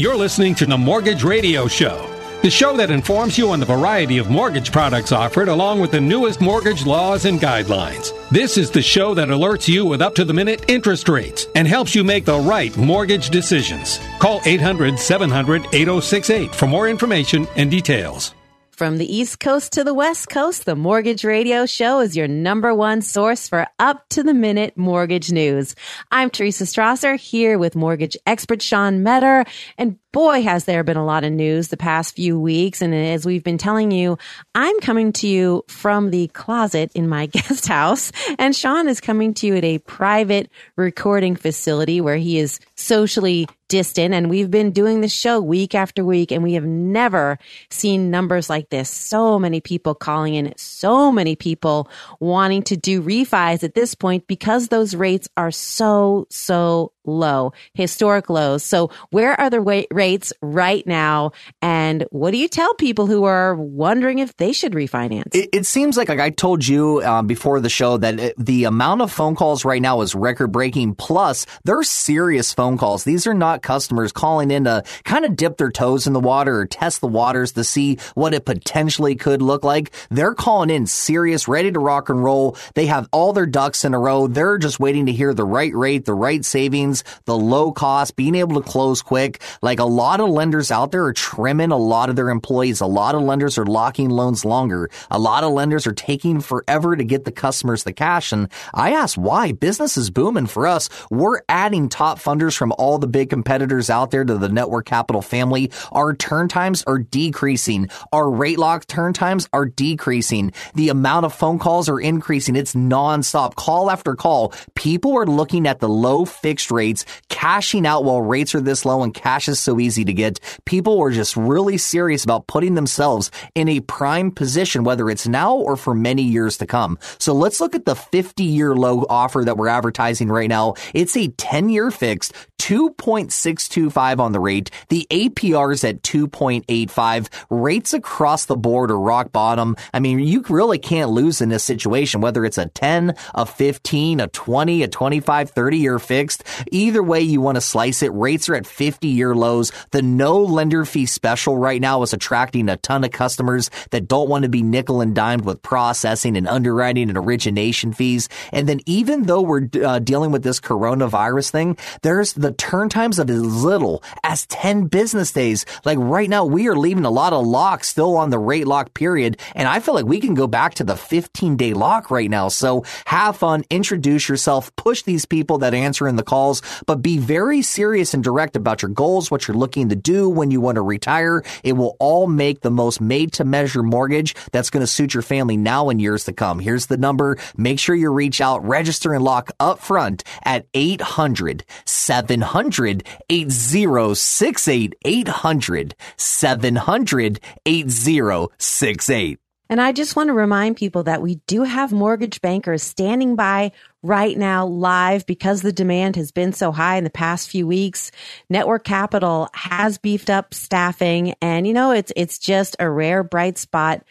You're listening to the Mortgage Radio Show, the show that informs you on the variety of mortgage products offered along with the newest mortgage laws and guidelines. This is the show that alerts you with up to the minute interest rates and helps you make the right mortgage decisions. Call 800 700 8068 for more information and details. From the East Coast to the West Coast, the Mortgage Radio Show is your number one source for up to the minute mortgage news. I'm Teresa Strasser here with mortgage expert Sean Metter. And boy, has there been a lot of news the past few weeks. And as we've been telling you, I'm coming to you from the closet in my guest house. And Sean is coming to you at a private recording facility where he is socially distant. And we've been doing this show week after week, and we have never seen numbers like this. So many people calling in, so many people wanting to do refis at this point because those rates are so, so low, historic lows. So where are the rates right now? And what do you tell people who are wondering if they should refinance? It, it seems like, like I told you um, before the show that it, the amount of phone calls right now is record breaking. Plus, they're serious phone calls. These are not customers calling in to kind of dip their toes in the water or test the waters to see what it potentially could look like. They're calling in serious, ready to rock and roll. They have all their ducks in a row. They're just waiting to hear the right rate, the right savings the low cost, being able to close quick. Like a lot of lenders out there are trimming a lot of their employees. A lot of lenders are locking loans longer. A lot of lenders are taking forever to get the customers the cash. And I ask why business is booming for us. We're adding top funders from all the big competitors out there to the network capital family. Our turn times are decreasing. Our rate lock turn times are decreasing. The amount of phone calls are increasing. It's nonstop call after call. People are looking at the low fixed rate rates, cashing out while rates are this low and cash is so easy to get. People were just really serious about putting themselves in a prime position, whether it's now or for many years to come. So let's look at the 50 year low offer that we're advertising right now. It's a 10 year fixed, 2.625 on the rate. The APR is at 2.85. Rates across the board are rock bottom. I mean, you really can't lose in this situation, whether it's a 10, a 15, a 20, a 25, 30 year fixed. Either way you want to slice it, rates are at 50 year lows. The no lender fee special right now is attracting a ton of customers that don't want to be nickel and dimed with processing and underwriting and origination fees. And then even though we're uh, dealing with this coronavirus thing, there's the turn times of as little as 10 business days. Like right now, we are leaving a lot of locks still on the rate lock period. And I feel like we can go back to the 15 day lock right now. So have fun, introduce yourself, push these people that answer in the calls but be very serious and direct about your goals, what you're looking to do when you want to retire. It will all make the most made to measure mortgage that's going to suit your family now and years to come. Here's the number. Make sure you reach out, register and lock up front at 800 700 8068 800 700 8068. And I just want to remind people that we do have mortgage bankers standing by right now live because the demand has been so high in the past few weeks. Network Capital has beefed up staffing and you know, it's, it's just a rare bright spot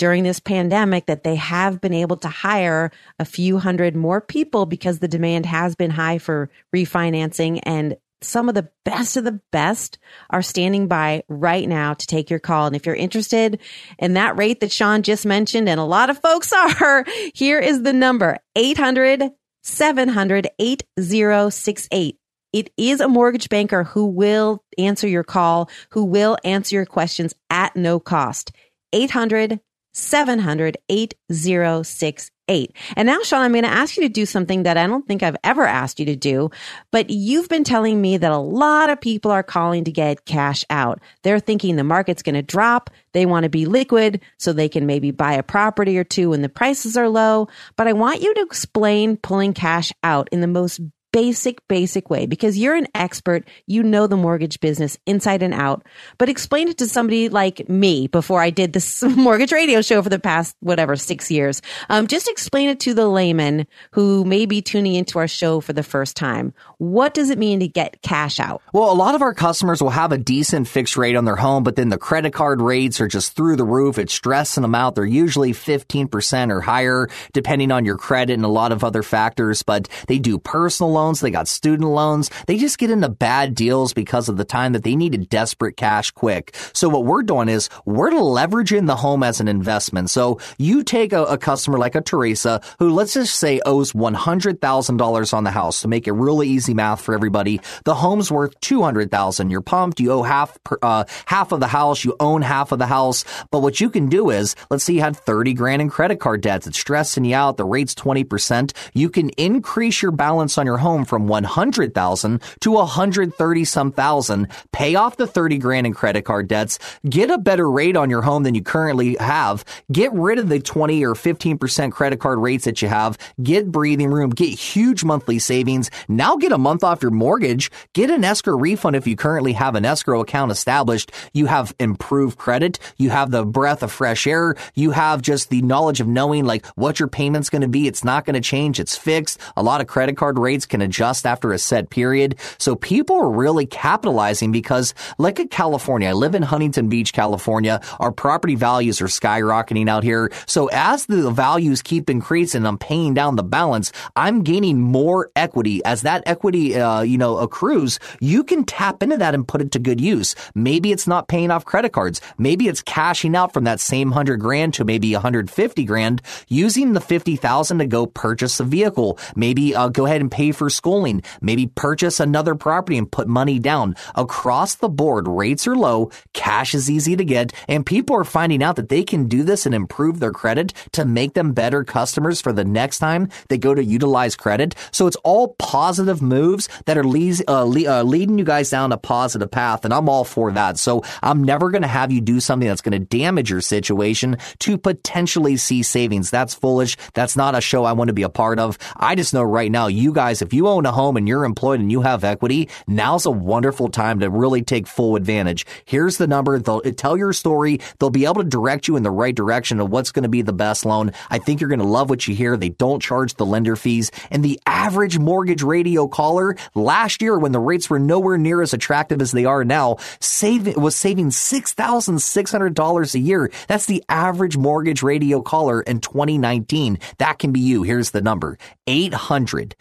during this pandemic that they have been able to hire a few hundred more people because the demand has been high for refinancing and some of the best of the best are standing by right now to take your call. And if you're interested in that rate that Sean just mentioned, and a lot of folks are, here is the number 800 700 8068. It is a mortgage banker who will answer your call, who will answer your questions at no cost. 800 700 8068 eight. And now, Sean, I'm going to ask you to do something that I don't think I've ever asked you to do, but you've been telling me that a lot of people are calling to get cash out. They're thinking the market's going to drop. They want to be liquid so they can maybe buy a property or two when the prices are low. But I want you to explain pulling cash out in the most basic, basic way because you're an expert. You know the mortgage business inside and out, but explain it to somebody like me before I did this mortgage radio show for the past, whatever, six years. Um, just explain it to the layman who may be tuning into our show for the first time. What does it mean to get cash out? Well, a lot of our customers will have a decent fixed rate on their home, but then the credit card rates are just through the roof. It's stressing them out. They're usually 15% or higher, depending on your credit and a lot of other factors, but they do personal loans, they got student loans. They just get into bad deals because of the time that they needed desperate cash quick. So what we're doing is we're leveraging the home as an investment. So you take a, a customer like a Teresa who let's just say owes $100,000 on the house to make it really easy math for everybody. The home's worth 200,000. You're pumped. You owe half, per, uh, half of the house. You own half of the house. But what you can do is, let's say you had 30 grand in credit card debts. It's stressing you out. The rate's 20%. You can increase your balance on your home from 100,000 to 130 some thousand. Pay off the 30 grand in credit card debts. Get a better rate on your home than you currently have. Get rid of the 20 or 15% credit card rates that you have. Get breathing room. Get huge monthly savings. Now get a month off your mortgage. Get an escrow refund if you currently have an escrow account established. You have improved credit. You have the breath of fresh air. You have just the knowledge of knowing like what your payment's going to be. It's not going to change. It's fixed. A lot of credit card rates can adjust after a set period. So people are really capitalizing because look at California. I live in Huntington Beach, California. Our property values are skyrocketing out here. So as the values keep increasing, I'm paying down the balance. I'm gaining more equity as that equity, uh, you know, accrues. You can tap into that and put it to good use. Maybe it's not paying off credit cards. Maybe it's cashing out from that same hundred grand to maybe 150 grand using the 50,000 to go purchase a vehicle. Maybe uh, go ahead and pay for schooling. Maybe purchase another property and put money down. Across the board, rates are low, cash is easy to get, and people are finding out that they can do this and improve their credit to make them better customers for the next time they go to utilize credit. So it's all positive moves that are uh, le- uh, leading you guys down a positive path, and I'm all for that. So I'm never going to have you do something that's going to damage your situation to potentially see savings. That's foolish. That's not a show I want to be a part of. I just know right now, you guys, if you own a home and you're employed and you have equity, now's a wonderful time to really take full advantage. Here's the number. They'll uh, tell your story. They'll be able to direct you in the right direction of what's going to be the best loan. I think you're going to love what you hear. They don't charge the lender fees. And the average mortgage radio caller last year when the rates were nowhere near as attractive as they are now, save, was saving $6,600 a year. That's the average mortgage radio caller in 2019. That can be you. Here's the number. 800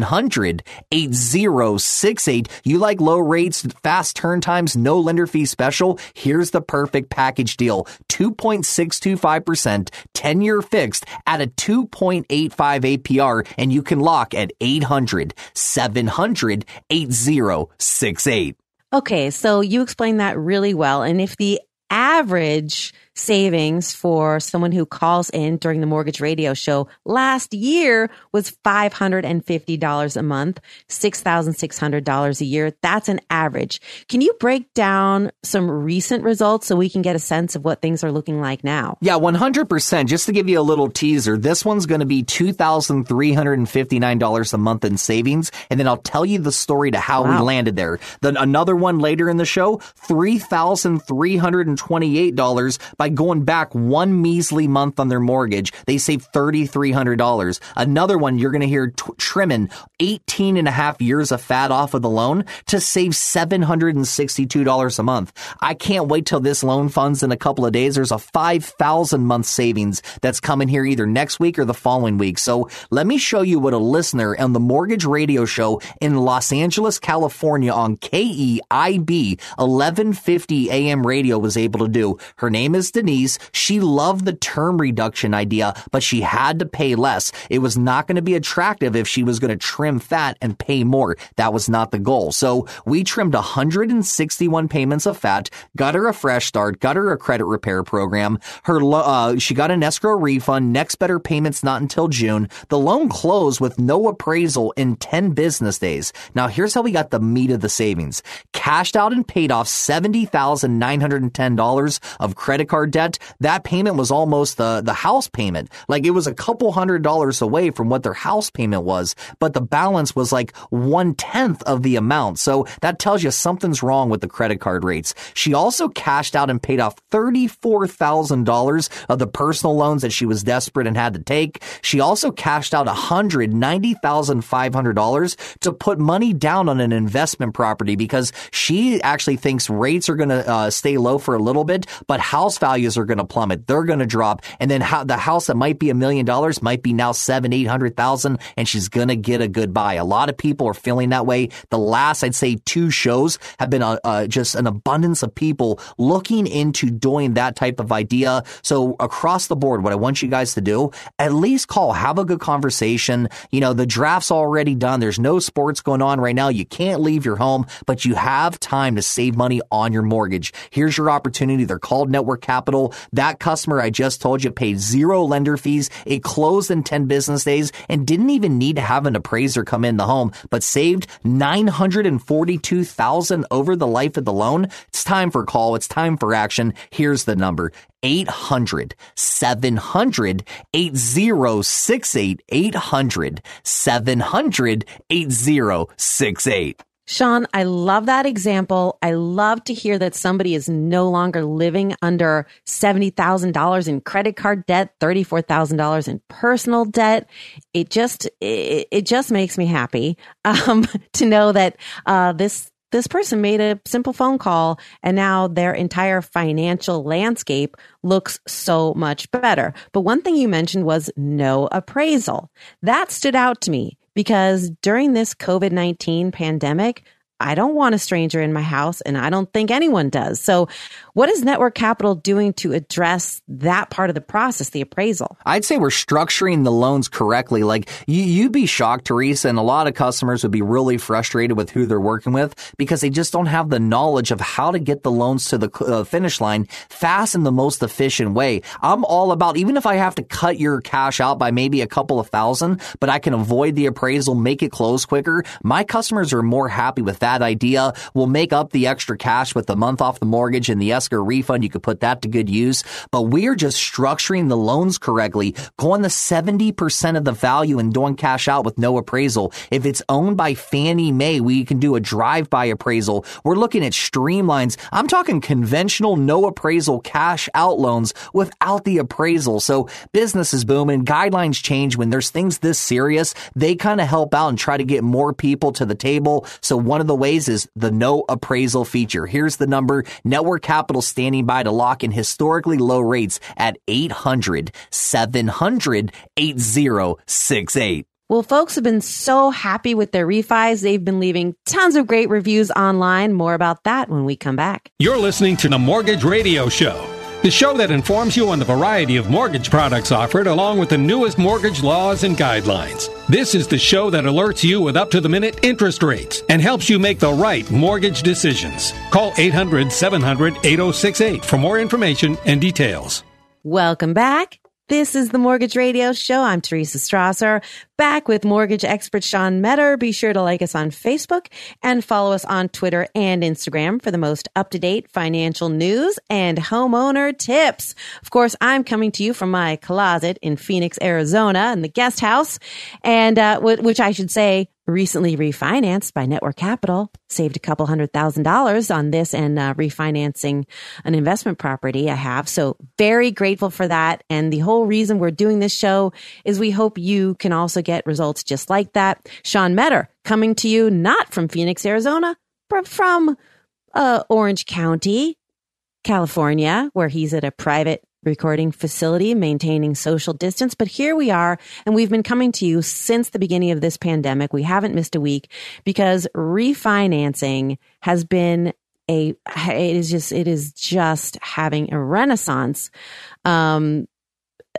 700 8068. You like low rates, fast turn times, no lender fee special? Here's the perfect package deal. 2.625%, 10 year fixed at a 2.85 APR, and you can lock at 800 700 8068. Okay, so you explained that really well. And if the average savings for someone who calls in during the mortgage radio show last year was $550 a month, $6,600 a year. That's an average. Can you break down some recent results so we can get a sense of what things are looking like now? Yeah, 100%. Just to give you a little teaser, this one's going to be $2,359 a month in savings. And then I'll tell you the story to how wow. we landed there. Then another one later in the show, $3,328 by going back one measly month on their mortgage. They save $3,300. Another one you're going to hear t- trimming 18 and a half years of fat off of the loan to save $762 a month. I can't wait till this loan funds in a couple of days. There's a 5,000 month savings that's coming here either next week or the following week. So let me show you what a listener on the mortgage radio show in Los Angeles, California on KEIB 1150 AM radio was able to do. Her name is Denise. She loved the term reduction idea, but she had to pay less. It was not going to be attractive if she was going to trim fat and pay more. That was not the goal. So we trimmed 161 payments of fat, got her a fresh start, got her a credit repair program. Her, uh, she got an escrow refund. Next better payments not until June. The loan closed with no appraisal in 10 business days. Now here's how we got the meat of the savings. Cashed out and paid off $70,910 of credit card debt, that payment was almost the, the house payment. Like it was a couple hundred dollars away from what their house payment was, but the balance was like one tenth of the amount. So that tells you something's wrong with the credit card rates. She also cashed out and paid off $34,000 of the personal loans that she was desperate and had to take. She also cashed out $190,500 to put money down on an investment property because she actually thinks rates are going to uh, stay low for a little bit, but house values are going to plummet. They're going to drop. And then how, the house that might be a million dollars might be now seven, eight hundred thousand, and she's going to get a good buy. A lot of people are feeling that way. The last, I'd say, two shows have been a, uh, just an abundance of people looking into doing that type of idea. So across the board, what I want you guys to do, at least call, have a good conversation. You know, the draft's already done. There's no sports going on right now. You can't leave your home, but you have time to save money on your mortgage. Here's your opportunity. They're called Network Capital. That customer I just told you paid zero lender fees. It closed in 10 business days and didn't even need to have an appraiser come in the home, but saved 942,000 over the life of the loan. It's time for call. It's time for action. Here's the number. 800 700 8068 800 700 8068 Sean, I love that example. I love to hear that somebody is no longer living under $70,000 in credit card debt, $34,000 in personal debt. It just, it, it, just makes me happy, um, to know that, uh, this, this person made a simple phone call and now their entire financial landscape looks so much better. But one thing you mentioned was no appraisal. That stood out to me because during this COVID 19 pandemic, I don't want a stranger in my house and I don't think anyone does. So what is Network Capital doing to address that part of the process, the appraisal? I'd say we're structuring the loans correctly. Like you, you'd be shocked, Teresa, and a lot of customers would be really frustrated with who they're working with because they just don't have the knowledge of how to get the loans to the uh, finish line fast in the most efficient way. I'm all about, even if I have to cut your cash out by maybe a couple of thousand, but I can avoid the appraisal, make it close quicker. My customers are more happy with that idea. We'll make up the extra cash with the month off the mortgage and the escrow refund. You could put that to good use. But we are just structuring the loans correctly, going the 70% of the value and doing cash out with no appraisal. If it's owned by Fannie Mae, we can do a drive-by appraisal. We're looking at streamlines. I'm talking conventional no appraisal cash out loans without the appraisal. So business is booming. Guidelines change when there's things this serious. They kind of help out and try to get more people to the table. So one of the ways is the no appraisal feature. Here's the number. Network Capital standing by to lock in historically low rates at 800 700 8068. Well, folks have been so happy with their refis. They've been leaving tons of great reviews online. More about that when we come back. You're listening to the Mortgage Radio Show the show that informs you on the variety of mortgage products offered along with the newest mortgage laws and guidelines. This is the show that alerts you with up to the minute interest rates and helps you make the right mortgage decisions. Call 800 700 8068 for more information and details. Welcome back. This is the Mortgage Radio Show. I'm Teresa Strasser, back with mortgage expert Sean Metter. Be sure to like us on Facebook and follow us on Twitter and Instagram for the most up to date financial news and homeowner tips. Of course, I'm coming to you from my closet in Phoenix, Arizona, in the guest house, and uh, which I should say recently refinanced by Network Capital, saved a couple hundred thousand dollars on this and uh, refinancing an investment property I have. So very grateful for that. And the whole reason we're doing this show is we hope you can also get results just like that. Sean Metter coming to you not from Phoenix, Arizona, but from uh, Orange County, California, where he's at a private recording facility, maintaining social distance. But here we are, and we've been coming to you since the beginning of this pandemic. We haven't missed a week because refinancing has been a, it is just, it is just having a renaissance. Um,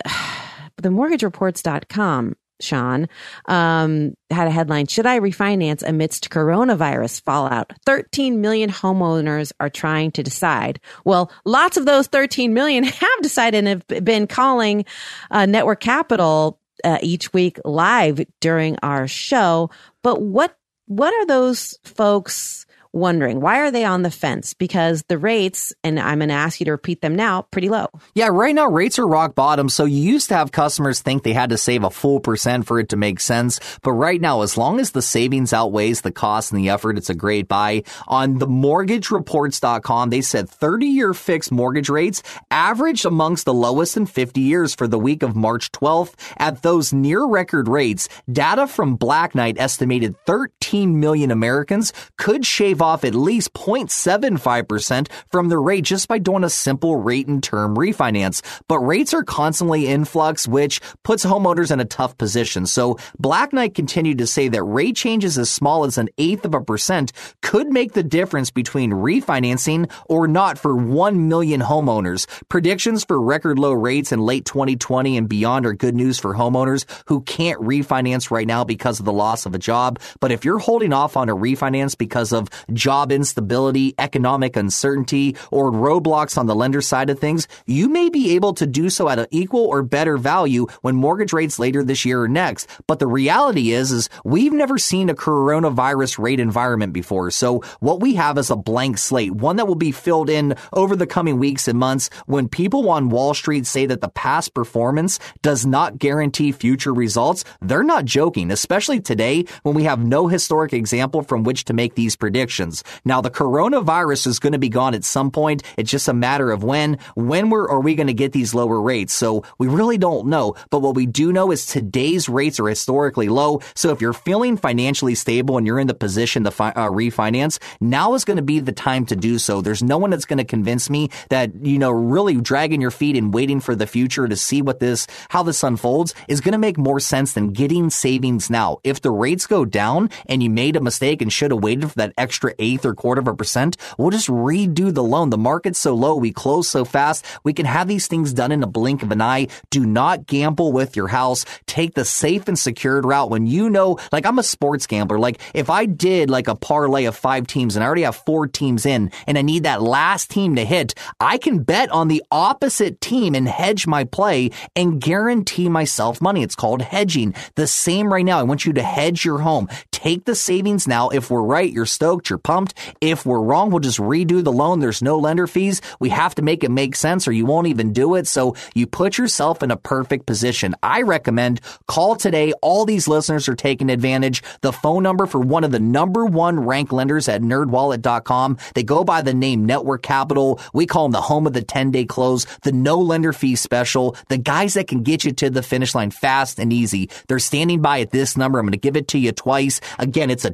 the mortgagereports.com Sean, um, had a headline Should I refinance amidst coronavirus fallout? 13 million homeowners are trying to decide. Well, lots of those 13 million have decided and have been calling uh, Network Capital uh, each week live during our show. But what what are those folks wondering why are they on the fence? Because the rates, and I'm going to ask you to repeat them now, pretty low. Yeah, right now rates are rock bottom. So you used to have customers think they had to save a full percent for it to make sense. But right now, as long as the savings outweighs the cost and the effort, it's a great buy. On the mortgagereports.com, they said 30 year fixed mortgage rates averaged amongst the lowest in 50 years for the week of March 12th. At those near record rates, data from Black Knight estimated 13 million Americans could shave shave off at least 0.75% from the rate just by doing a simple rate and term refinance. But rates are constantly in flux, which puts homeowners in a tough position. So Black Knight continued to say that rate changes as small as an eighth of a percent could make the difference between refinancing or not for 1 million homeowners. Predictions for record low rates in late 2020 and beyond are good news for homeowners who can't refinance right now because of the loss of a job. But if you're holding off on a refinance because of job instability, economic uncertainty, or roadblocks on the lender side of things, you may be able to do so at an equal or better value when mortgage rates later this year or next. But the reality is, is we've never seen a coronavirus rate environment before. So what we have is a blank slate, one that will be filled in over the coming weeks and months when people on Wall Street say that the past performance does not guarantee future results. They're not joking, especially today when we have no historic example from which to make these predictions. Now, the coronavirus is going to be gone at some point. It's just a matter of when. When we're, are we going to get these lower rates? So we really don't know. But what we do know is today's rates are historically low. So if you're feeling financially stable and you're in the position to fi- uh, refinance, now is going to be the time to do so. There's no one that's going to convince me that, you know, really dragging your feet and waiting for the future to see what this, how this unfolds is going to make more sense than getting savings now. If the rates go down and you made a mistake and should have waited for that extra eighth or quarter of a percent, we'll just redo the loan. The market's so low, we close so fast, we can have these things done in a blink of an eye. Do not gamble with your house. Take the safe and secured route when you know, like I'm a sports gambler. Like if I did like a parlay of five teams and I already have four teams in and I need that last team to hit, I can bet on the opposite team and hedge my play and guarantee myself money. It's called hedging. The same right now. I want you to hedge your home. Take the savings now. If we're right, you're stoked, you're pumped. If we're wrong, we'll just redo the loan. There's no lender fees. We have to make it make sense or you won't even do it. So you put yourself in a perfect position. I recommend call today. All these listeners are taking advantage. The phone number for one of the number one ranked lenders at nerdwallet.com. They go by the name Network Capital. We call them the home of the 10 day close, the no lender fee special, the guys that can get you to the finish line fast and easy. They're standing by at this number. I'm going to give it to you twice. Again, it's a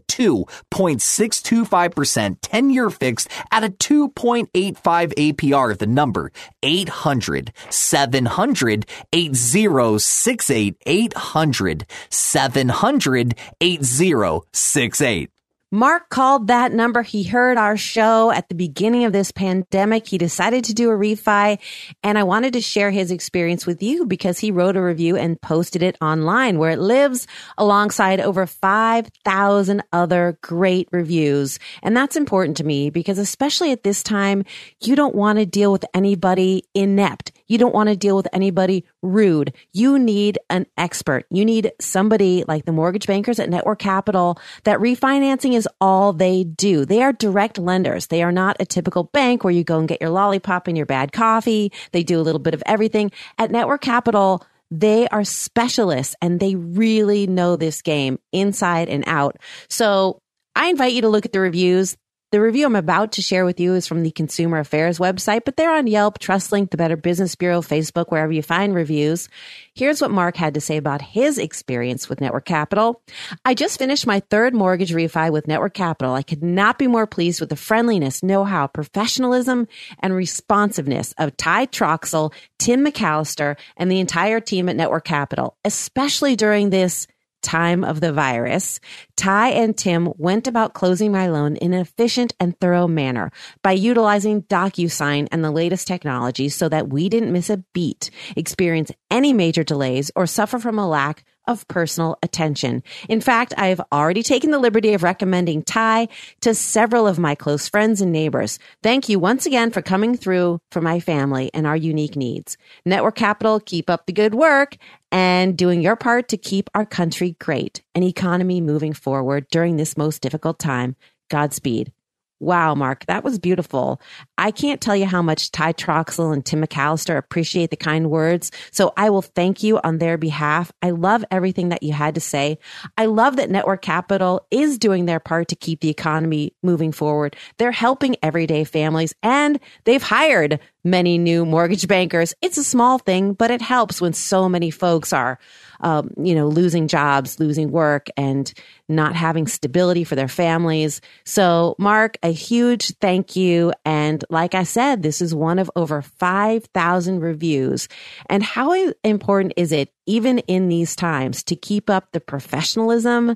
2.625% 10 year fixed at a 2.85 APR. The number 800 700 8068 800 700 8068. Mark called that number. He heard our show at the beginning of this pandemic. He decided to do a refi and I wanted to share his experience with you because he wrote a review and posted it online where it lives alongside over 5,000 other great reviews. And that's important to me because especially at this time, you don't want to deal with anybody inept. You don't want to deal with anybody rude. You need an expert. You need somebody like the mortgage bankers at Network Capital that refinancing is all they do. They are direct lenders. They are not a typical bank where you go and get your lollipop and your bad coffee. They do a little bit of everything. At Network Capital, they are specialists and they really know this game inside and out. So I invite you to look at the reviews. The review I'm about to share with you is from the Consumer Affairs website, but they're on Yelp, TrustLink, the Better Business Bureau, Facebook, wherever you find reviews. Here's what Mark had to say about his experience with Network Capital. I just finished my third mortgage refi with Network Capital. I could not be more pleased with the friendliness, know-how, professionalism, and responsiveness of Ty Troxel, Tim McAllister, and the entire team at Network Capital, especially during this time of the virus, Ty and Tim went about closing my loan in an efficient and thorough manner by utilizing DocuSign and the latest technology so that we didn't miss a beat, experience any major delays, or suffer from a lack of personal attention. In fact, I have already taken the liberty of recommending Ty to several of my close friends and neighbors. Thank you once again for coming through for my family and our unique needs. Network Capital, keep up the good work and doing your part to keep our country great and economy moving forward during this most difficult time. Godspeed. Wow, Mark, that was beautiful. I can't tell you how much Ty Troxell and Tim McAllister appreciate the kind words. So I will thank you on their behalf. I love everything that you had to say. I love that Network Capital is doing their part to keep the economy moving forward. They're helping everyday families and they've hired many new mortgage bankers. It's a small thing, but it helps when so many folks are um, you know, losing jobs, losing work, and not having stability for their families. So, Mark, a huge thank you. And like I said, this is one of over 5,000 reviews. And how important is it, even in these times, to keep up the professionalism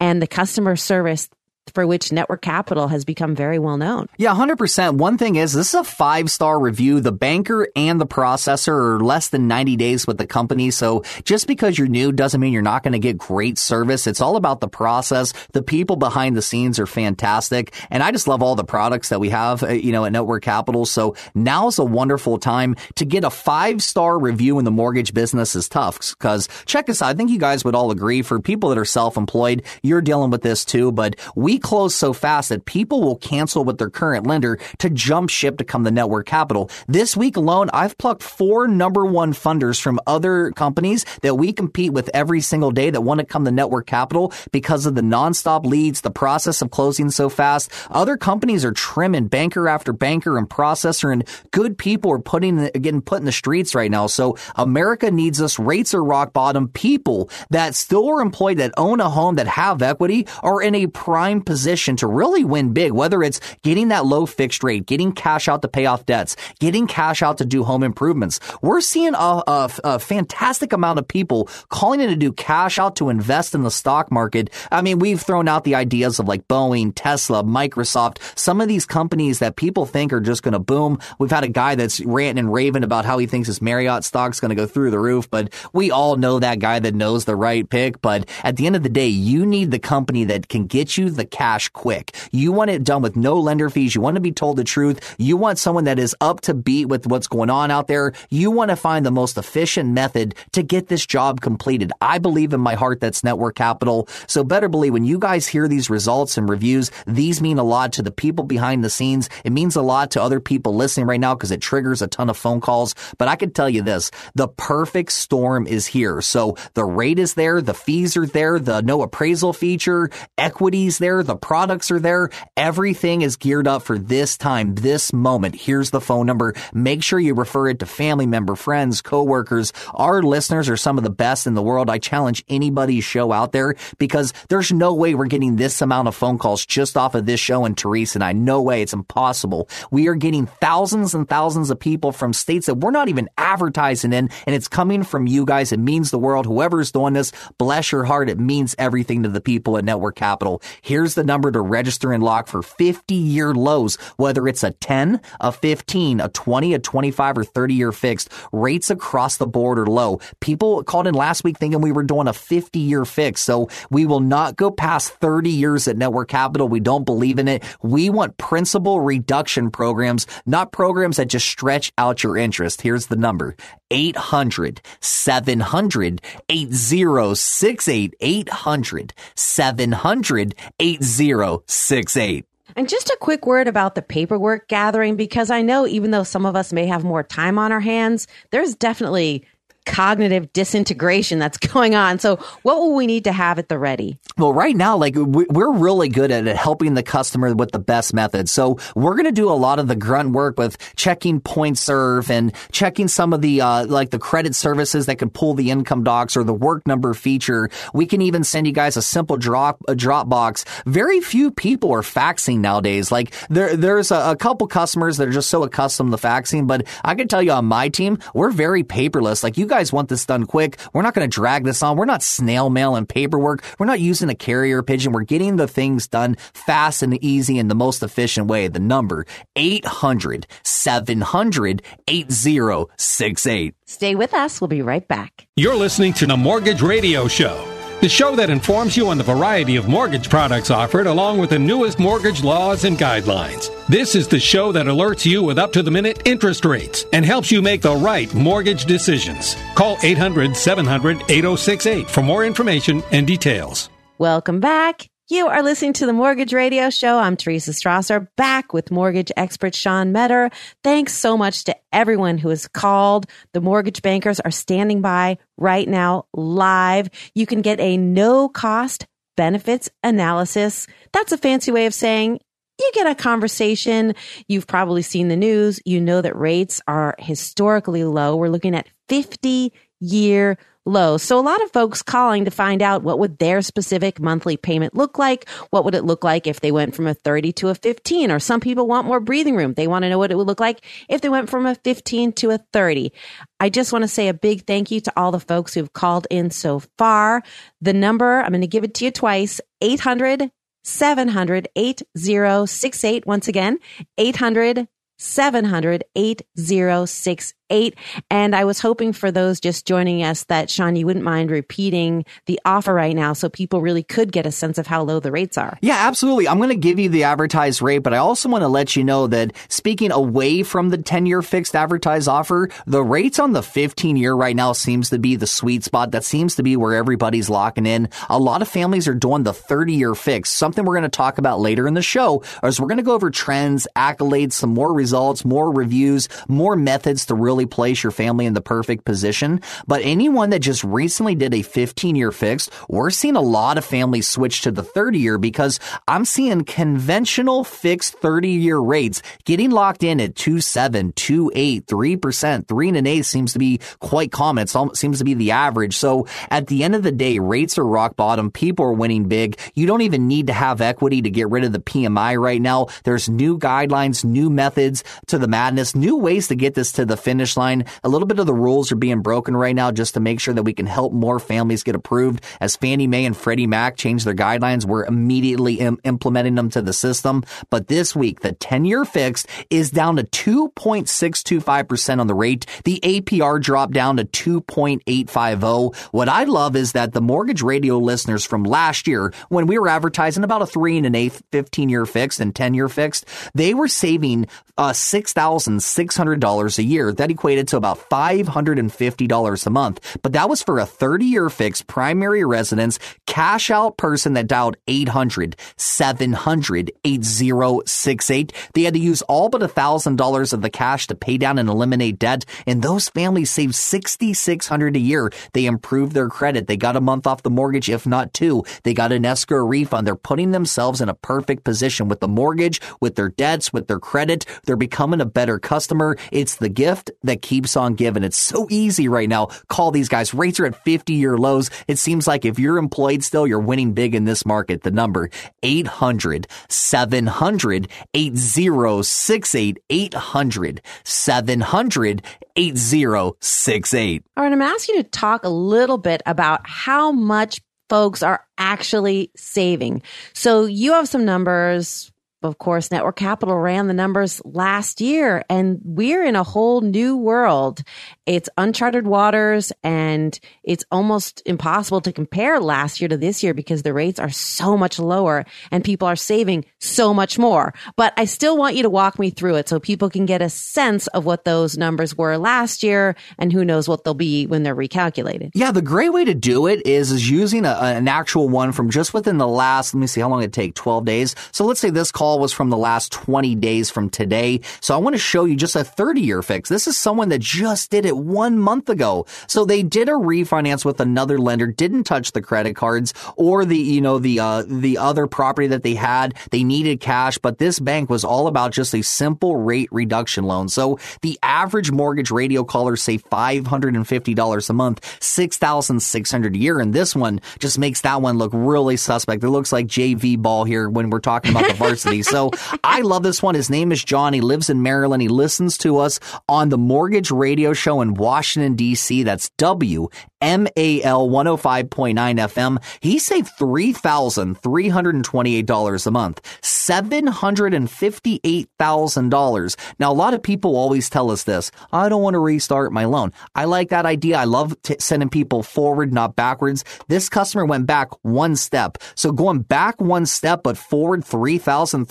and the customer service for which network capital has become very well known. Yeah, 100%. One thing is this is a five star review. The banker and the processor are less than 90 days with the company. So just because you're new doesn't mean you're not going to get great service. It's all about the process. The people behind the scenes are fantastic. And I just love all the products that we have, uh, you know, at Network Capital. So now's a wonderful time to get a five star review in the mortgage business is tough because check this out. I think you guys would all agree for people that are self employed, you're dealing with this too, but we we close so fast that people will cancel with their current lender to jump ship to come to network capital. This week alone, I've plucked four number one funders from other companies that we compete with every single day that want to come to network capital because of the nonstop leads, the process of closing so fast. Other companies are trimming banker after banker and processor and good people are putting, getting put in the streets right now. So America needs us. Rates are rock bottom. People that still are employed that own a home that have equity are in a prime position to really win big, whether it's getting that low fixed rate, getting cash out to pay off debts, getting cash out to do home improvements. We're seeing a, a, a fantastic amount of people calling in to do cash out to invest in the stock market. I mean, we've thrown out the ideas of like Boeing, Tesla, Microsoft, some of these companies that people think are just going to boom. We've had a guy that's ranting and raving about how he thinks his Marriott stock's going to go through the roof, but we all know that guy that knows the right pick. But at the end of the day, you need the company that can get you the cash quick. You want it done with no lender fees. You want to be told the truth. You want someone that is up to beat with what's going on out there. You want to find the most efficient method to get this job completed. I believe in my heart that's network capital. So better believe when you guys hear these results and reviews, these mean a lot to the people behind the scenes. It means a lot to other people listening right now because it triggers a ton of phone calls. But I can tell you this, the perfect storm is here. So the rate is there. The fees are there. The no appraisal feature, equities there the products are there. Everything is geared up for this time, this moment. Here's the phone number. Make sure you refer it to family member, friends, coworkers. Our listeners are some of the best in the world. I challenge anybody's show out there because there's no way we're getting this amount of phone calls just off of this show and Teresa and I. No way. It's impossible. We are getting thousands and thousands of people from states that we're not even advertising in and it's coming from you guys. It means the world. Whoever's doing this, bless your heart. It means everything to the people at Network Capital. Here's the number to register and lock for 50 year lows, whether it's a 10, a 15, a 20, a 25, or 30 year fixed. Rates across the board are low. People called in last week thinking we were doing a 50 year fix. So we will not go past 30 years at Network Capital. We don't believe in it. We want principal reduction programs, not programs that just stretch out your interest. Here's the number 800 700 8068 800 700 8068. And just a quick word about the paperwork gathering, because I know even though some of us may have more time on our hands, there's definitely cognitive disintegration that's going on. So, what will we need to have at the ready? Well, right now, like we're really good at helping the customer with the best method. So, we're going to do a lot of the grunt work with checking point serve and checking some of the uh, like the credit services that can pull the income docs or the work number feature. We can even send you guys a simple drop a Dropbox. Very few people are faxing nowadays. Like there, there's a, a couple customers that are just so accustomed to faxing, but I can tell you on my team, we're very paperless. Like you guys want this done quick. We're not going to drag this on. We're not snail mail and paperwork. We're not using a carrier pigeon. We're getting the things done fast and easy in the most efficient way. The number 800 700 8068. Stay with us. We'll be right back. You're listening to the Mortgage Radio Show the show that informs you on the variety of mortgage products offered along with the newest mortgage laws and guidelines. This is the show that alerts you with up to the minute interest rates and helps you make the right mortgage decisions. Call 800 700 8068 for more information and details. Welcome back. You are listening to the Mortgage Radio Show. I'm Teresa Strasser, back with mortgage expert Sean Metter. Thanks so much to everyone who has called. The mortgage bankers are standing by right now live. You can get a no cost benefits analysis. That's a fancy way of saying you get a conversation. You've probably seen the news. You know that rates are historically low. We're looking at 50 year low. So a lot of folks calling to find out what would their specific monthly payment look like? What would it look like if they went from a 30 to a 15? Or some people want more breathing room. They want to know what it would look like if they went from a 15 to a 30. I just want to say a big thank you to all the folks who've called in so far. The number, I'm going to give it to you twice, 800 700 8068. Once again, 800 700 8068 eight. And I was hoping for those just joining us that Sean, you wouldn't mind repeating the offer right now so people really could get a sense of how low the rates are. Yeah, absolutely. I'm going to give you the advertised rate, but I also want to let you know that speaking away from the 10 year fixed advertised offer, the rates on the 15 year right now seems to be the sweet spot. That seems to be where everybody's locking in. A lot of families are doing the 30 year fix, something we're going to talk about later in the show, as we're going to go over trends, accolades, some more results, more reviews, more methods to really really place your family in the perfect position. But anyone that just recently did a 15 year fixed, we're seeing a lot of families switch to the 30 year because I'm seeing conventional fixed 30 year rates getting locked in at 2.7, 2.8, 3%, 3 and an 8 seems to be quite common. It seems to be the average. So at the end of the day, rates are rock bottom. People are winning big. You don't even need to have equity to get rid of the PMI right now. There's new guidelines, new methods to the madness, new ways to get this to the finish finish line. A little bit of the rules are being broken right now just to make sure that we can help more families get approved. As Fannie Mae and Freddie Mac change their guidelines, we're immediately Im- implementing them to the system. But this week, the 10 year fixed is down to 2.625% on the rate. The APR dropped down to 2.850. What I love is that the mortgage radio listeners from last year, when we were advertising about a three and an eighth 15 year fixed and 10 year fixed, they were saving uh, $6,600 a year. That equated to about $550 a month. But that was for a 30 year fixed primary residence cash out person that dialed 800 700 8068. They had to use all but $1,000 of the cash to pay down and eliminate debt. And those families saved 6600 a year. They improved their credit. They got a month off the mortgage, if not two. They got an escrow refund. They're putting themselves in a perfect position with the mortgage, with their debts, with their credit. They're becoming a better customer. It's the gift that keeps on giving. It's so easy right now. Call these guys. Rates are at 50 year lows. It seems like if you're employed still, you're winning big in this market. The number 800 700 8068 800 700 8068. All right. I'm asking you to talk a little bit about how much folks are actually saving. So you have some numbers of course, Network Capital ran the numbers last year and we're in a whole new world. It's uncharted waters and it's almost impossible to compare last year to this year because the rates are so much lower and people are saving so much more. But I still want you to walk me through it so people can get a sense of what those numbers were last year and who knows what they'll be when they're recalculated. Yeah, the great way to do it is, is using a, an actual one from just within the last, let me see how long it take, 12 days. So let's say this call was from the last 20 days from today. So I want to show you just a 30 year fix. This is someone that just did it one month ago. So they did a refinance with another lender, didn't touch the credit cards or the, you know, the, uh, the other property that they had. They needed cash, but this bank was all about just a simple rate reduction loan. So the average mortgage radio callers save $550 a month, 6,600 a year. And this one just makes that one look really suspect. It looks like JV ball here when we're talking about the varsity. So I love this one. His name is John. He lives in Maryland. He listens to us on the Mortgage Radio Show in Washington, D.C. That's W M A L 105.9 FM. He saved $3,328 a month, $758,000. Now, a lot of people always tell us this I don't want to restart my loan. I like that idea. I love t- sending people forward, not backwards. This customer went back one step. So going back one step, but forward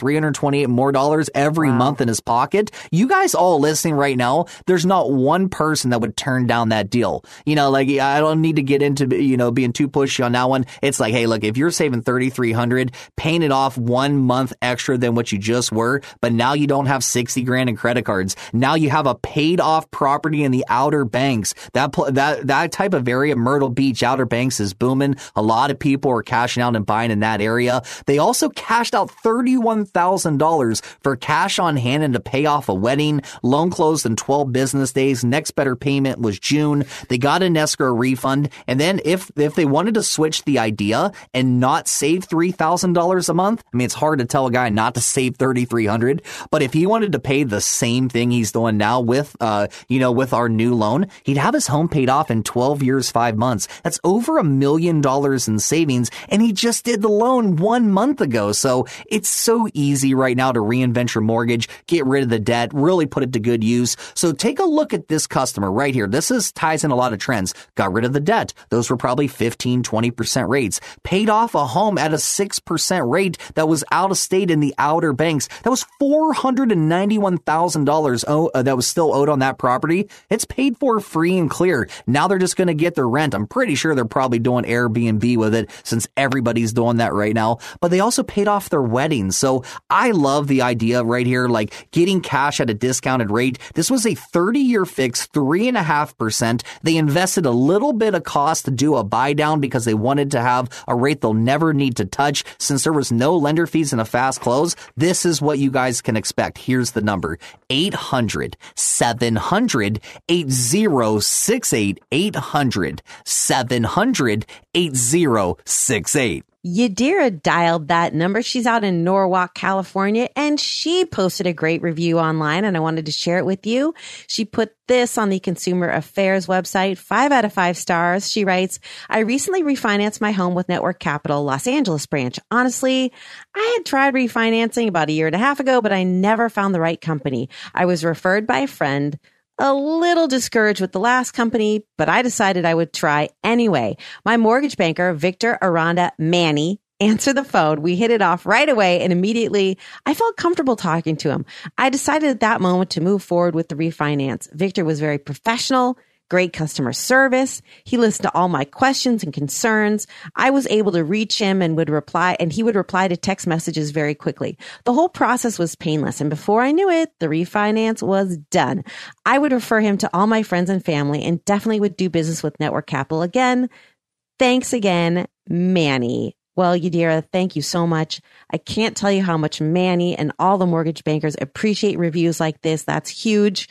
3,328 more dollars every wow. month in his pocket. You guys all listening right now, there's not one person that would turn down that deal. You know, like I don't need to get into, you know, being too pushy on that one. It's like, hey, look, if you're saving 3,300, paying it off one month extra than what you just were, but now you don't have 60 grand in credit cards. Now you have a paid off property in the Outer Banks. That, that, that type of area, Myrtle Beach, Outer Banks is booming. A lot of people are cashing out and buying in that area. They also cashed out 31 $7,000 for cash on hand and to pay off a wedding. Loan closed in 12 business days. Next better payment was June. They got an escrow refund. And then if, if they wanted to switch the idea and not save $3,000 a month, I mean, it's hard to tell a guy not to save 3,300, but if he wanted to pay the same thing he's doing now with, uh, you know, with our new loan, he'd have his home paid off in 12 years, five months. That's over a million dollars in savings. And he just did the loan one month ago. So it's so easy right now to reinvent your mortgage, get rid of the debt, really put it to good use. So take a look at this customer right here. This is ties in a lot of trends. Got rid of the debt. Those were probably 15, 20% rates. Paid off a home at a 6% rate that was out of state in the outer banks. That was $491,000 uh, that was still owed on that property. It's paid for free and clear. Now they're just going to get their rent. I'm pretty sure they're probably doing Airbnb with it since everybody's doing that right now. But they also paid off their wedding. So I love the idea right here, like getting cash at a discounted rate. This was a 30 year fix, three and a half percent. They invested a little bit of cost to do a buy down because they wanted to have a rate they'll never need to touch since there was no lender fees and a fast close. This is what you guys can expect. Here's the number 800 700 8068 800 700 8068. Yadira dialed that number. She's out in Norwalk, California, and she posted a great review online, and I wanted to share it with you. She put this on the Consumer Affairs website, five out of five stars. She writes, I recently refinanced my home with Network Capital Los Angeles branch. Honestly, I had tried refinancing about a year and a half ago, but I never found the right company. I was referred by a friend a little discouraged with the last company, but I decided I would try anyway. My mortgage banker, Victor Aranda Manny, answered the phone. We hit it off right away and immediately I felt comfortable talking to him. I decided at that moment to move forward with the refinance. Victor was very professional great customer service. He listened to all my questions and concerns. I was able to reach him and would reply, and he would reply to text messages very quickly. The whole process was painless. And before I knew it, the refinance was done. I would refer him to all my friends and family and definitely would do business with Network Capital again. Thanks again, Manny. Well, Yadira, thank you so much. I can't tell you how much Manny and all the mortgage bankers appreciate reviews like this. That's huge.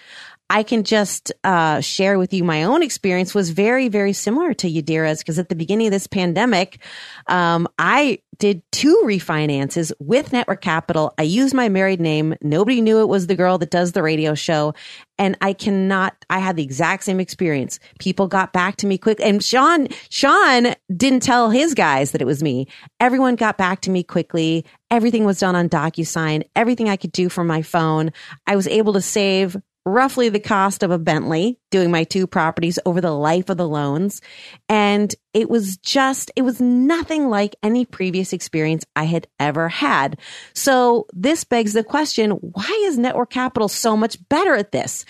I can just uh, share with you my own experience was very, very similar to Yadira's because at the beginning of this pandemic, um, I did two refinances with Network Capital. I used my married name. Nobody knew it was the girl that does the radio show. And I cannot, I had the exact same experience. People got back to me quick. And Sean, Sean didn't tell his guys that it was me. Everyone got back to me quickly. Everything was done on DocuSign. Everything I could do from my phone. I was able to save roughly the cost of a Bentley doing my two properties over the life of the loans. And it was just, it was nothing like any previous experience I had ever had. So this begs the question, why is Network Capital so much better at this?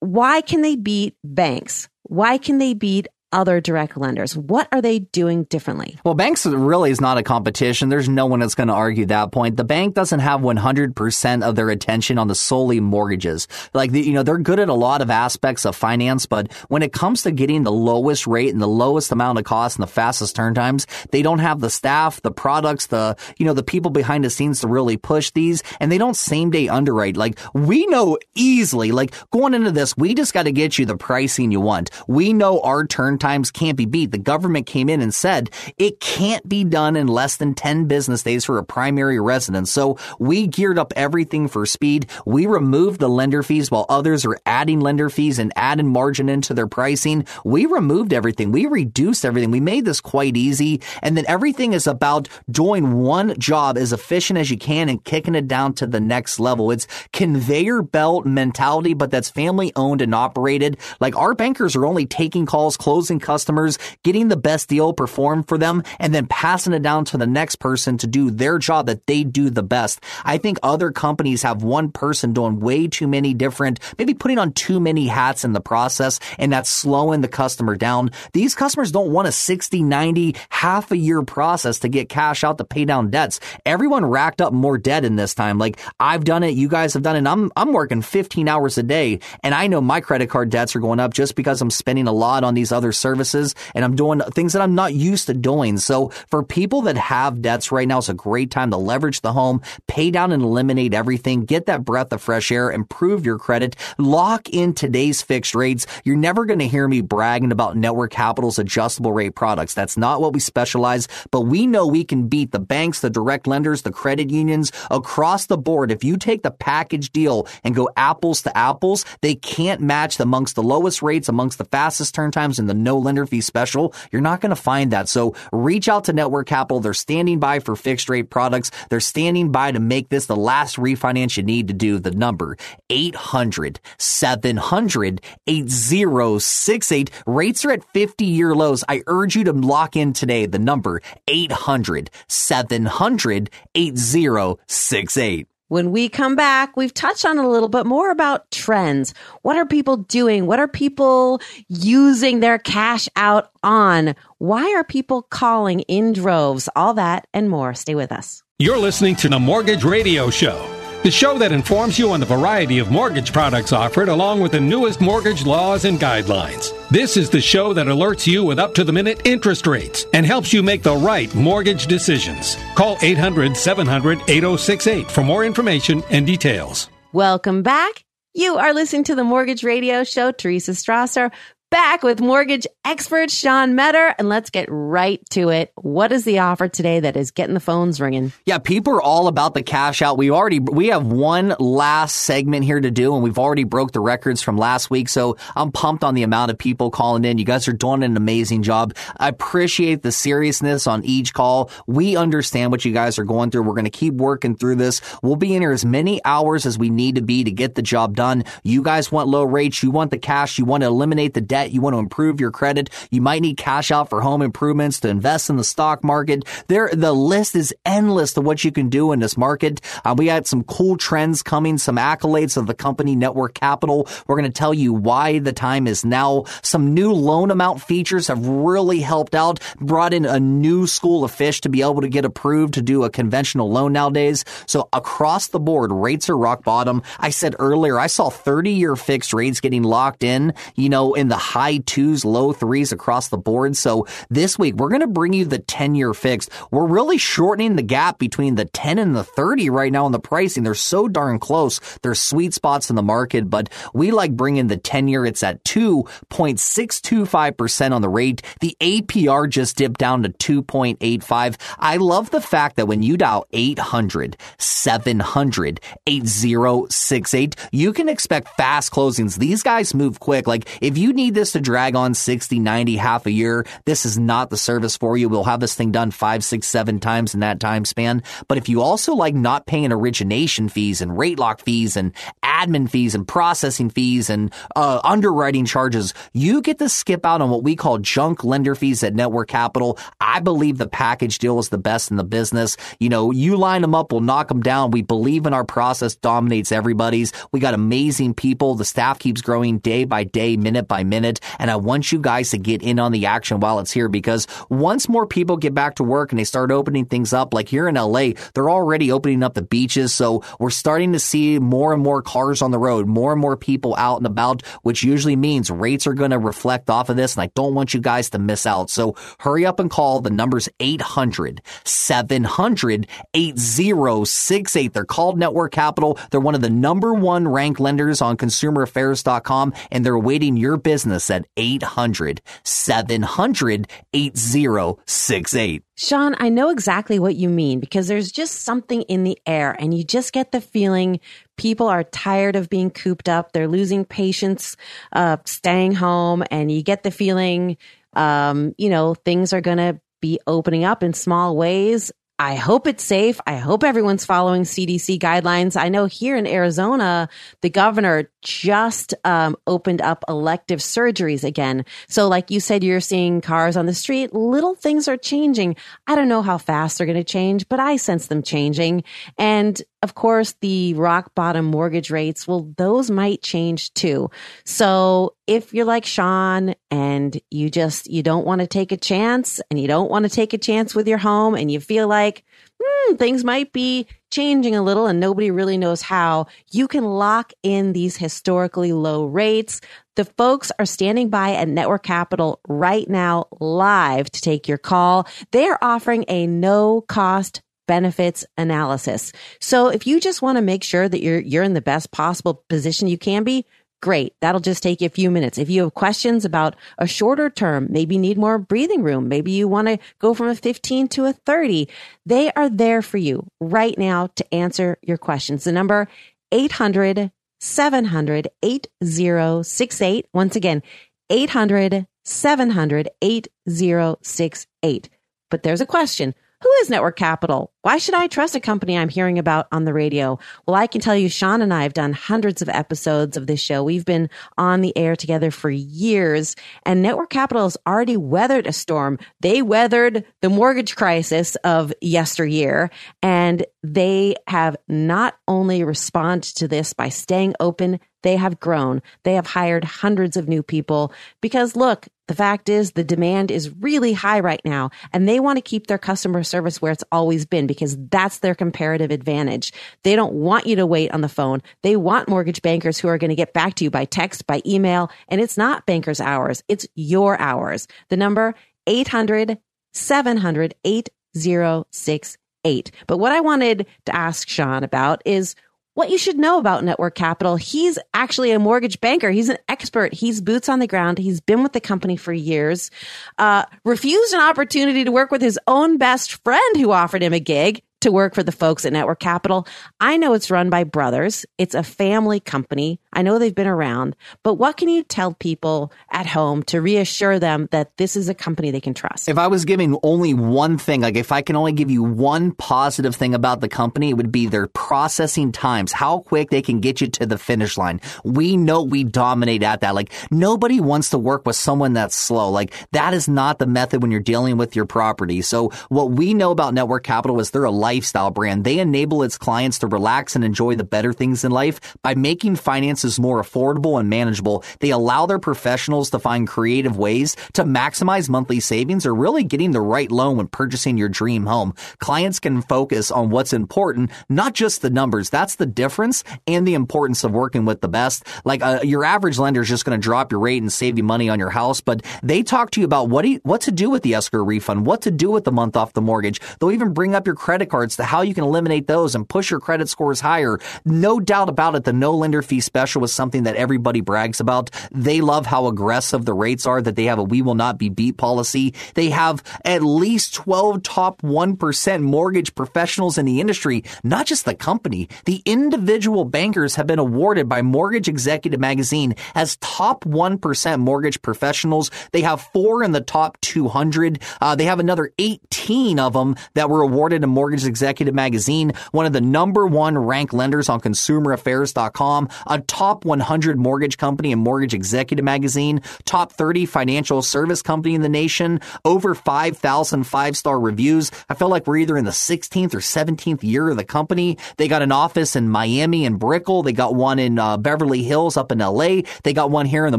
Why can they beat banks? Why can they beat other direct lenders? What are they doing differently? Well, banks really is not a competition. There's no one that's going to argue that point. The bank doesn't have 100% of their attention on the solely mortgages. Like, the, you know, they're good at a lot of aspects of finance, but when it comes to getting the lowest rate and the lowest amount of cost and the fastest turn times, they don't have the staff, the products, the, you know, the people behind the scenes to really push these and they don't same day underwrite. Like, we know easily, like going into this, we just got to get you the pricing you want. We know our turn times can't be beat. The government came in and said it can't be done in less than 10 business days for a primary residence. So we geared up everything for speed. We removed the lender fees while others are adding lender fees and adding margin into their pricing. We removed everything. We reduced everything. We made this quite easy. And then everything is about doing one job as efficient as you can and kicking it down to the next level. It's conveyor belt mentality, but that's family owned and operated. Like our bankers are only taking calls, closing customers, getting the best deal performed for them, and then passing it down to the next person to do their job that they do the best. I think other companies have one person doing way too many different, maybe putting on too many hats in the process, and that's slowing the customer down. These customers don't want a 60, 90, half a year process to get cash out to pay down debts. Everyone racked up more debt in this time. Like I've done it, you guys have done it. I'm I'm working 15 hours a day, and I know my credit card debts are going up just because I'm spending a lot on these other services and I'm doing things that I'm not used to doing. So for people that have debts right now, it's a great time to leverage the home, pay down and eliminate everything, get that breath of fresh air, improve your credit, lock in today's fixed rates. You're never going to hear me bragging about Network Capital's adjustable rate products. That's not what we specialize, but we know we can beat the banks, the direct lenders, the credit unions across the board. If you take the package deal and go apples to apples, they can't match amongst the lowest rates, amongst the fastest turn times and the no lender fee special. You're not going to find that. So reach out to Network Capital. They're standing by for fixed rate products. They're standing by to make this the last refinance you need to do. The number 800 700 8068. Rates are at 50 year lows. I urge you to lock in today. The number 800 700 8068. When we come back, we've touched on a little bit more about trends. What are people doing? What are people using their cash out on? Why are people calling in droves? All that and more. Stay with us. You're listening to the Mortgage Radio Show the show that informs you on the variety of mortgage products offered along with the newest mortgage laws and guidelines. This is the show that alerts you with up to the minute interest rates and helps you make the right mortgage decisions. Call 800 700 8068 for more information and details. Welcome back. You are listening to the Mortgage Radio Show. Teresa Strasser back with mortgage expert Sean Metter, and let's get right to it. What is the offer today that is getting the phones ringing? Yeah, people are all about the cash out. We already we have one last segment here to do, and we've already broke the records from last week. So I'm pumped on the amount of people calling in. You guys are doing an amazing job. I appreciate the seriousness on each call. We understand what you guys are going through. We're going to keep working through this. We'll be in here as many hours as we need to be to get the job done. You guys want low rates. You want the cash. You want to eliminate the debt debt, you want to improve your credit, you might need cash out for home improvements to invest in the stock market. There, the list is endless to what you can do in this market. Uh, we had some cool trends coming, some accolades of the company Network Capital. We're going to tell you why the time is now. Some new loan amount features have really helped out, brought in a new school of fish to be able to get approved to do a conventional loan nowadays. So across the board, rates are rock bottom. I said earlier, I saw 30 year fixed rates getting locked in, you know, in the high twos, low threes across the board. So this week, we're going to bring you the 10 year fixed. We're really shortening the gap between the 10 and the 30 right now in the pricing. They're so darn close. There's sweet spots in the market, but we like bringing the 10 year. It's at 2.625% on the rate. The APR just dipped down to 2.85. I love the fact that when you dial 800 700 8068, you can expect fast closings. These guys move quick. Like if you need this to drag on 60, 90, half a year, this is not the service for you. We'll have this thing done five, six, seven times in that time span. But if you also like not paying origination fees and rate lock fees and admin fees and processing fees and uh, underwriting charges, you get to skip out on what we call junk lender fees at Network Capital. I believe the package deal is the best in the business. You know, you line them up, we'll knock them down. We believe in our process dominates everybody's. We got amazing people. The staff keeps growing day by day, minute by minute minute. And I want you guys to get in on the action while it's here because once more people get back to work and they start opening things up, like here in LA, they're already opening up the beaches. So we're starting to see more and more cars on the road, more and more people out and about, which usually means rates are going to reflect off of this. And I don't want you guys to miss out. So hurry up and call. The number's 800 700 8068. They're called Network Capital. They're one of the number one ranked lenders on consumeraffairs.com and they're waiting your business business at 800 700 8068. Sean, I know exactly what you mean because there's just something in the air and you just get the feeling people are tired of being cooped up. They're losing patience, uh, staying home and you get the feeling, um, you know, things are going to be opening up in small ways I hope it's safe. I hope everyone's following CDC guidelines. I know here in Arizona, the governor just um, opened up elective surgeries again. So, like you said, you're seeing cars on the street. Little things are changing. I don't know how fast they're going to change, but I sense them changing. And of course, the rock bottom mortgage rates, well, those might change too. So if you're like Sean and you just, you don't want to take a chance and you don't want to take a chance with your home and you feel like, hmm, things might be changing a little and nobody really knows how, you can lock in these historically low rates. The folks are standing by at Network Capital right now live to take your call. They are offering a no cost benefits analysis. So if you just want to make sure that you're you're in the best possible position you can be, great. That'll just take you a few minutes. If you have questions about a shorter term, maybe need more breathing room, maybe you want to go from a 15 to a 30, they are there for you right now to answer your questions. The number 800 700 8068. Once again, 800 700 8068. But there's a question. Who is Network Capital? Why should I trust a company I'm hearing about on the radio? Well, I can tell you, Sean and I have done hundreds of episodes of this show. We've been on the air together for years and Network Capital has already weathered a storm. They weathered the mortgage crisis of yesteryear and they have not only responded to this by staying open, they have grown. They have hired hundreds of new people because look, the fact is the demand is really high right now and they want to keep their customer service where it's always been because that's their comparative advantage. They don't want you to wait on the phone. They want mortgage bankers who are going to get back to you by text, by email, and it's not bankers hours. It's your hours. The number 800 700 8068. But what I wanted to ask Sean about is what you should know about Network Capital. He's actually a mortgage banker. He's an expert. He's boots on the ground. He's been with the company for years. Uh, refused an opportunity to work with his own best friend who offered him a gig to work for the folks at Network Capital. I know it's run by brothers. It's a family company. I know they've been around, but what can you tell people at home to reassure them that this is a company they can trust? If I was giving only one thing, like if I can only give you one positive thing about the company, it would be their processing times, how quick they can get you to the finish line. We know we dominate at that. Like nobody wants to work with someone that's slow. Like that is not the method when you're dealing with your property. So what we know about Network Capital is they're a lifestyle brand. They enable its clients to relax and enjoy the better things in life by making finances more affordable and manageable. They allow their professionals to find creative ways to maximize monthly savings or really getting the right loan when purchasing your dream home. Clients can focus on what's important, not just the numbers. That's the difference and the importance of working with the best. Like uh, your average lender is just going to drop your rate and save you money on your house, but they talk to you about what you, what to do with the escrow refund, what to do with the month off the mortgage. They'll even bring up your credit cards to how you can eliminate those and push your credit scores higher. No doubt about it, the no lender fee special was something that everybody brags about. They love how aggressive the rates are, that they have a we will not be beat policy. They have at least 12 top 1% mortgage professionals in the industry, not just the company. The individual bankers have been awarded by Mortgage Executive Magazine as top 1% mortgage professionals. They have four in the top 200. Uh, they have another 18 of them that were awarded in Mortgage Executive Magazine, one of the number one ranked lenders on consumeraffairs.com, a top 100 mortgage company in Mortgage Executive Magazine, top 30 financial service company in the nation, over 5,000 five star reviews. I feel like we're either in the 16th or 17th year of the company. They got an office in Miami and Brickell. They got one in uh, Beverly Hills up in LA. They got one here in the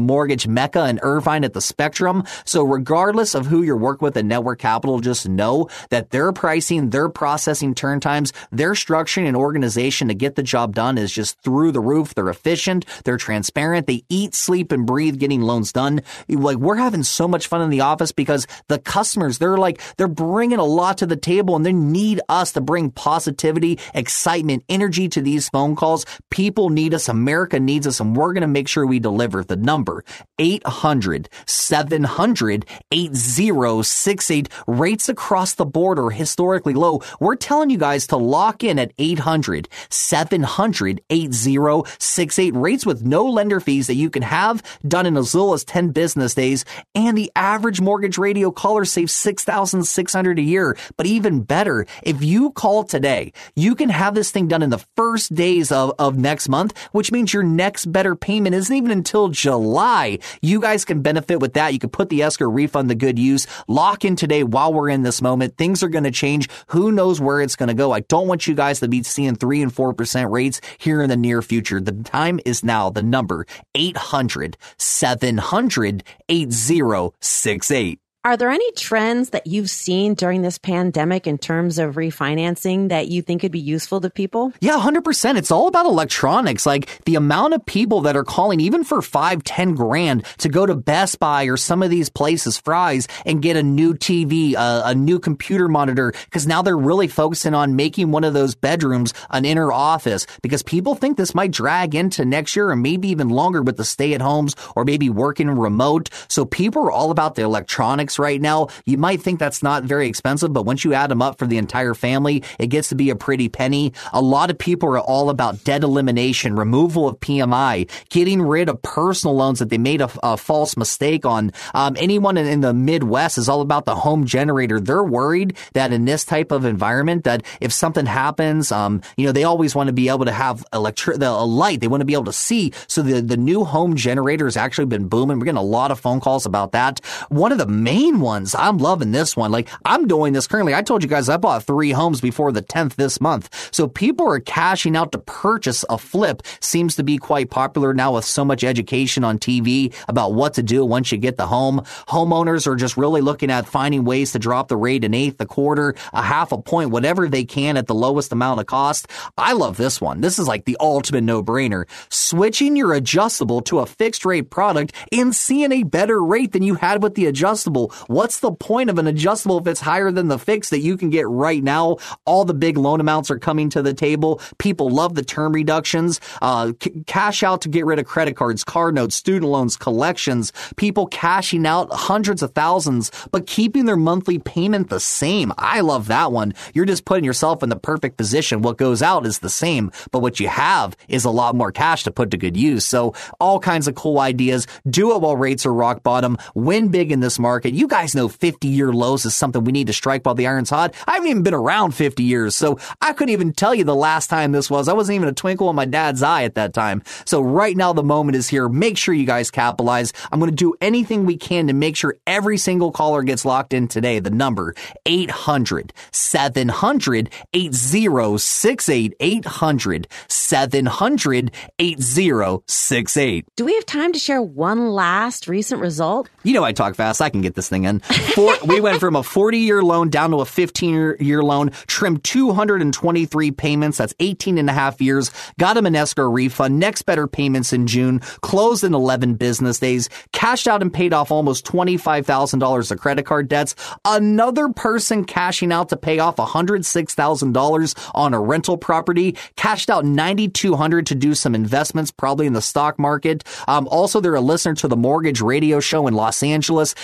mortgage mecca in Irvine at the Spectrum. So regardless of who you're working with at Network Capital, just know that their pricing, their processing turn times, their structuring and organization to get the job done is just through the roof. They're efficient. They're transparent. They eat, sleep, and breathe getting loans done. Like we're having so much fun in the office because the customers, they're like, they're bringing a lot to the table and they need us to bring positivity, excitement, energy to these phone calls. People need us. America needs us and we're going to make sure we deliver the number 800 700 8068 rates across the board are historically low. We're telling you guys to lock in at 800 700 8068 rates with no lender fees that you can have done in as little as 10 business days. And the average mortgage radio caller saves 6600 a year. But even better, if you call today, you can have this thing done in the first days of, of next month, which means your next better payment isn't even until July. You guys can benefit with that. You can put the escrow refund the good use. Lock in today while we're in this moment. Things are going to change. Who knows where it's going to go? I don't want you guys to be seeing three and four percent rates here in the near future. The time is now. The number 800 700 8068. Are there any trends that you've seen during this pandemic in terms of refinancing that you think could be useful to people? Yeah, 100%. It's all about electronics. Like the amount of people that are calling even for five, ten grand to go to Best Buy or some of these places, Fry's, and get a new TV, uh, a new computer monitor, because now they're really focusing on making one of those bedrooms an inner office because people think this might drag into next year or maybe even longer with the stay at homes or maybe working remote. So people are all about the electronics right now. You might think that's not very expensive, but once you add them up for the entire family, it gets to be a pretty penny. A lot of people are all about debt elimination, removal of PMI, getting rid of personal loans that they made a, a false mistake on. Um, anyone in, in the Midwest is all about the home generator. They're worried that in this type of environment, that if something happens, um, you know, they always want to be able to have electric, the a light. They want to be able to see. So the the new home generator has actually been booming. We're getting a lot of phone calls about that. One of the main ones. I'm loving this one. Like I'm doing this currently. I told you guys I bought three homes before the 10th this month. So people are cashing out to purchase a flip seems to be quite popular now with so much education on TV about what to do once you get the home. Homeowners are just really looking at finding ways to drop the rate an eighth, a quarter, a half a point, whatever they can at the lowest amount of cost. I love this one. This is like the ultimate no brainer. Switching your adjustable to a fixed rate product and seeing a better rate than you had with the adjustable What's the point of an adjustable if it's higher than the fix that you can get right now? All the big loan amounts are coming to the table. People love the term reductions. Uh, c- cash out to get rid of credit cards, car notes, student loans, collections. People cashing out hundreds of thousands, but keeping their monthly payment the same. I love that one. You're just putting yourself in the perfect position. What goes out is the same, but what you have is a lot more cash to put to good use. So all kinds of cool ideas. Do it while rates are rock bottom. Win big in this market. You guys know 50 year lows is something we need to strike while the iron's hot. I haven't even been around 50 years, so I couldn't even tell you the last time this was. I wasn't even a twinkle in my dad's eye at that time. So right now the moment is here. Make sure you guys capitalize. I'm going to do anything we can to make sure every single caller gets locked in today. The number 800 700 8068 800 700 8068. Do we have time to share one last recent result? You know I talk fast. I can get this thing in. Four, we went from a 40 year loan down to a 15 year loan, trimmed 223 payments. That's 18 and a half years. Got him an escrow refund. Next better payments in June. Closed in 11 business days. Cashed out and paid off almost $25,000 of credit card debts. Another person cashing out to pay off $106,000 on a rental property. Cashed out 9,200 to do some investments, probably in the stock market. Um, also, they're a listener to the mortgage radio show in Los Angeles.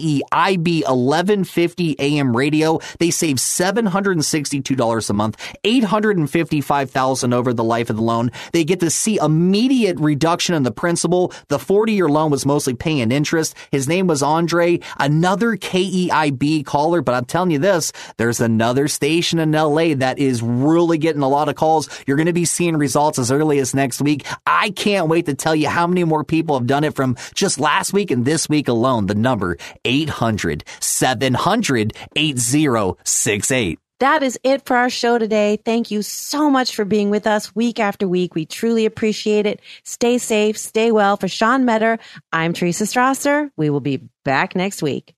KEIB 1150 AM radio. They save $762 a month, 855,000 over the life of the loan. They get to see immediate reduction in the principal. The 40 year loan was mostly paying interest. His name was Andre, another KEIB caller, but I'm telling you this, there's another station in LA that is really getting a lot of calls. You're going to be seeing results as early as next week. I can't wait to tell you how many more people have done it from just last week and this week alone. The number 800 700 8068. That is it for our show today. Thank you so much for being with us week after week. We truly appreciate it. Stay safe, stay well. For Sean Metter, I'm Teresa Strasser. We will be back next week.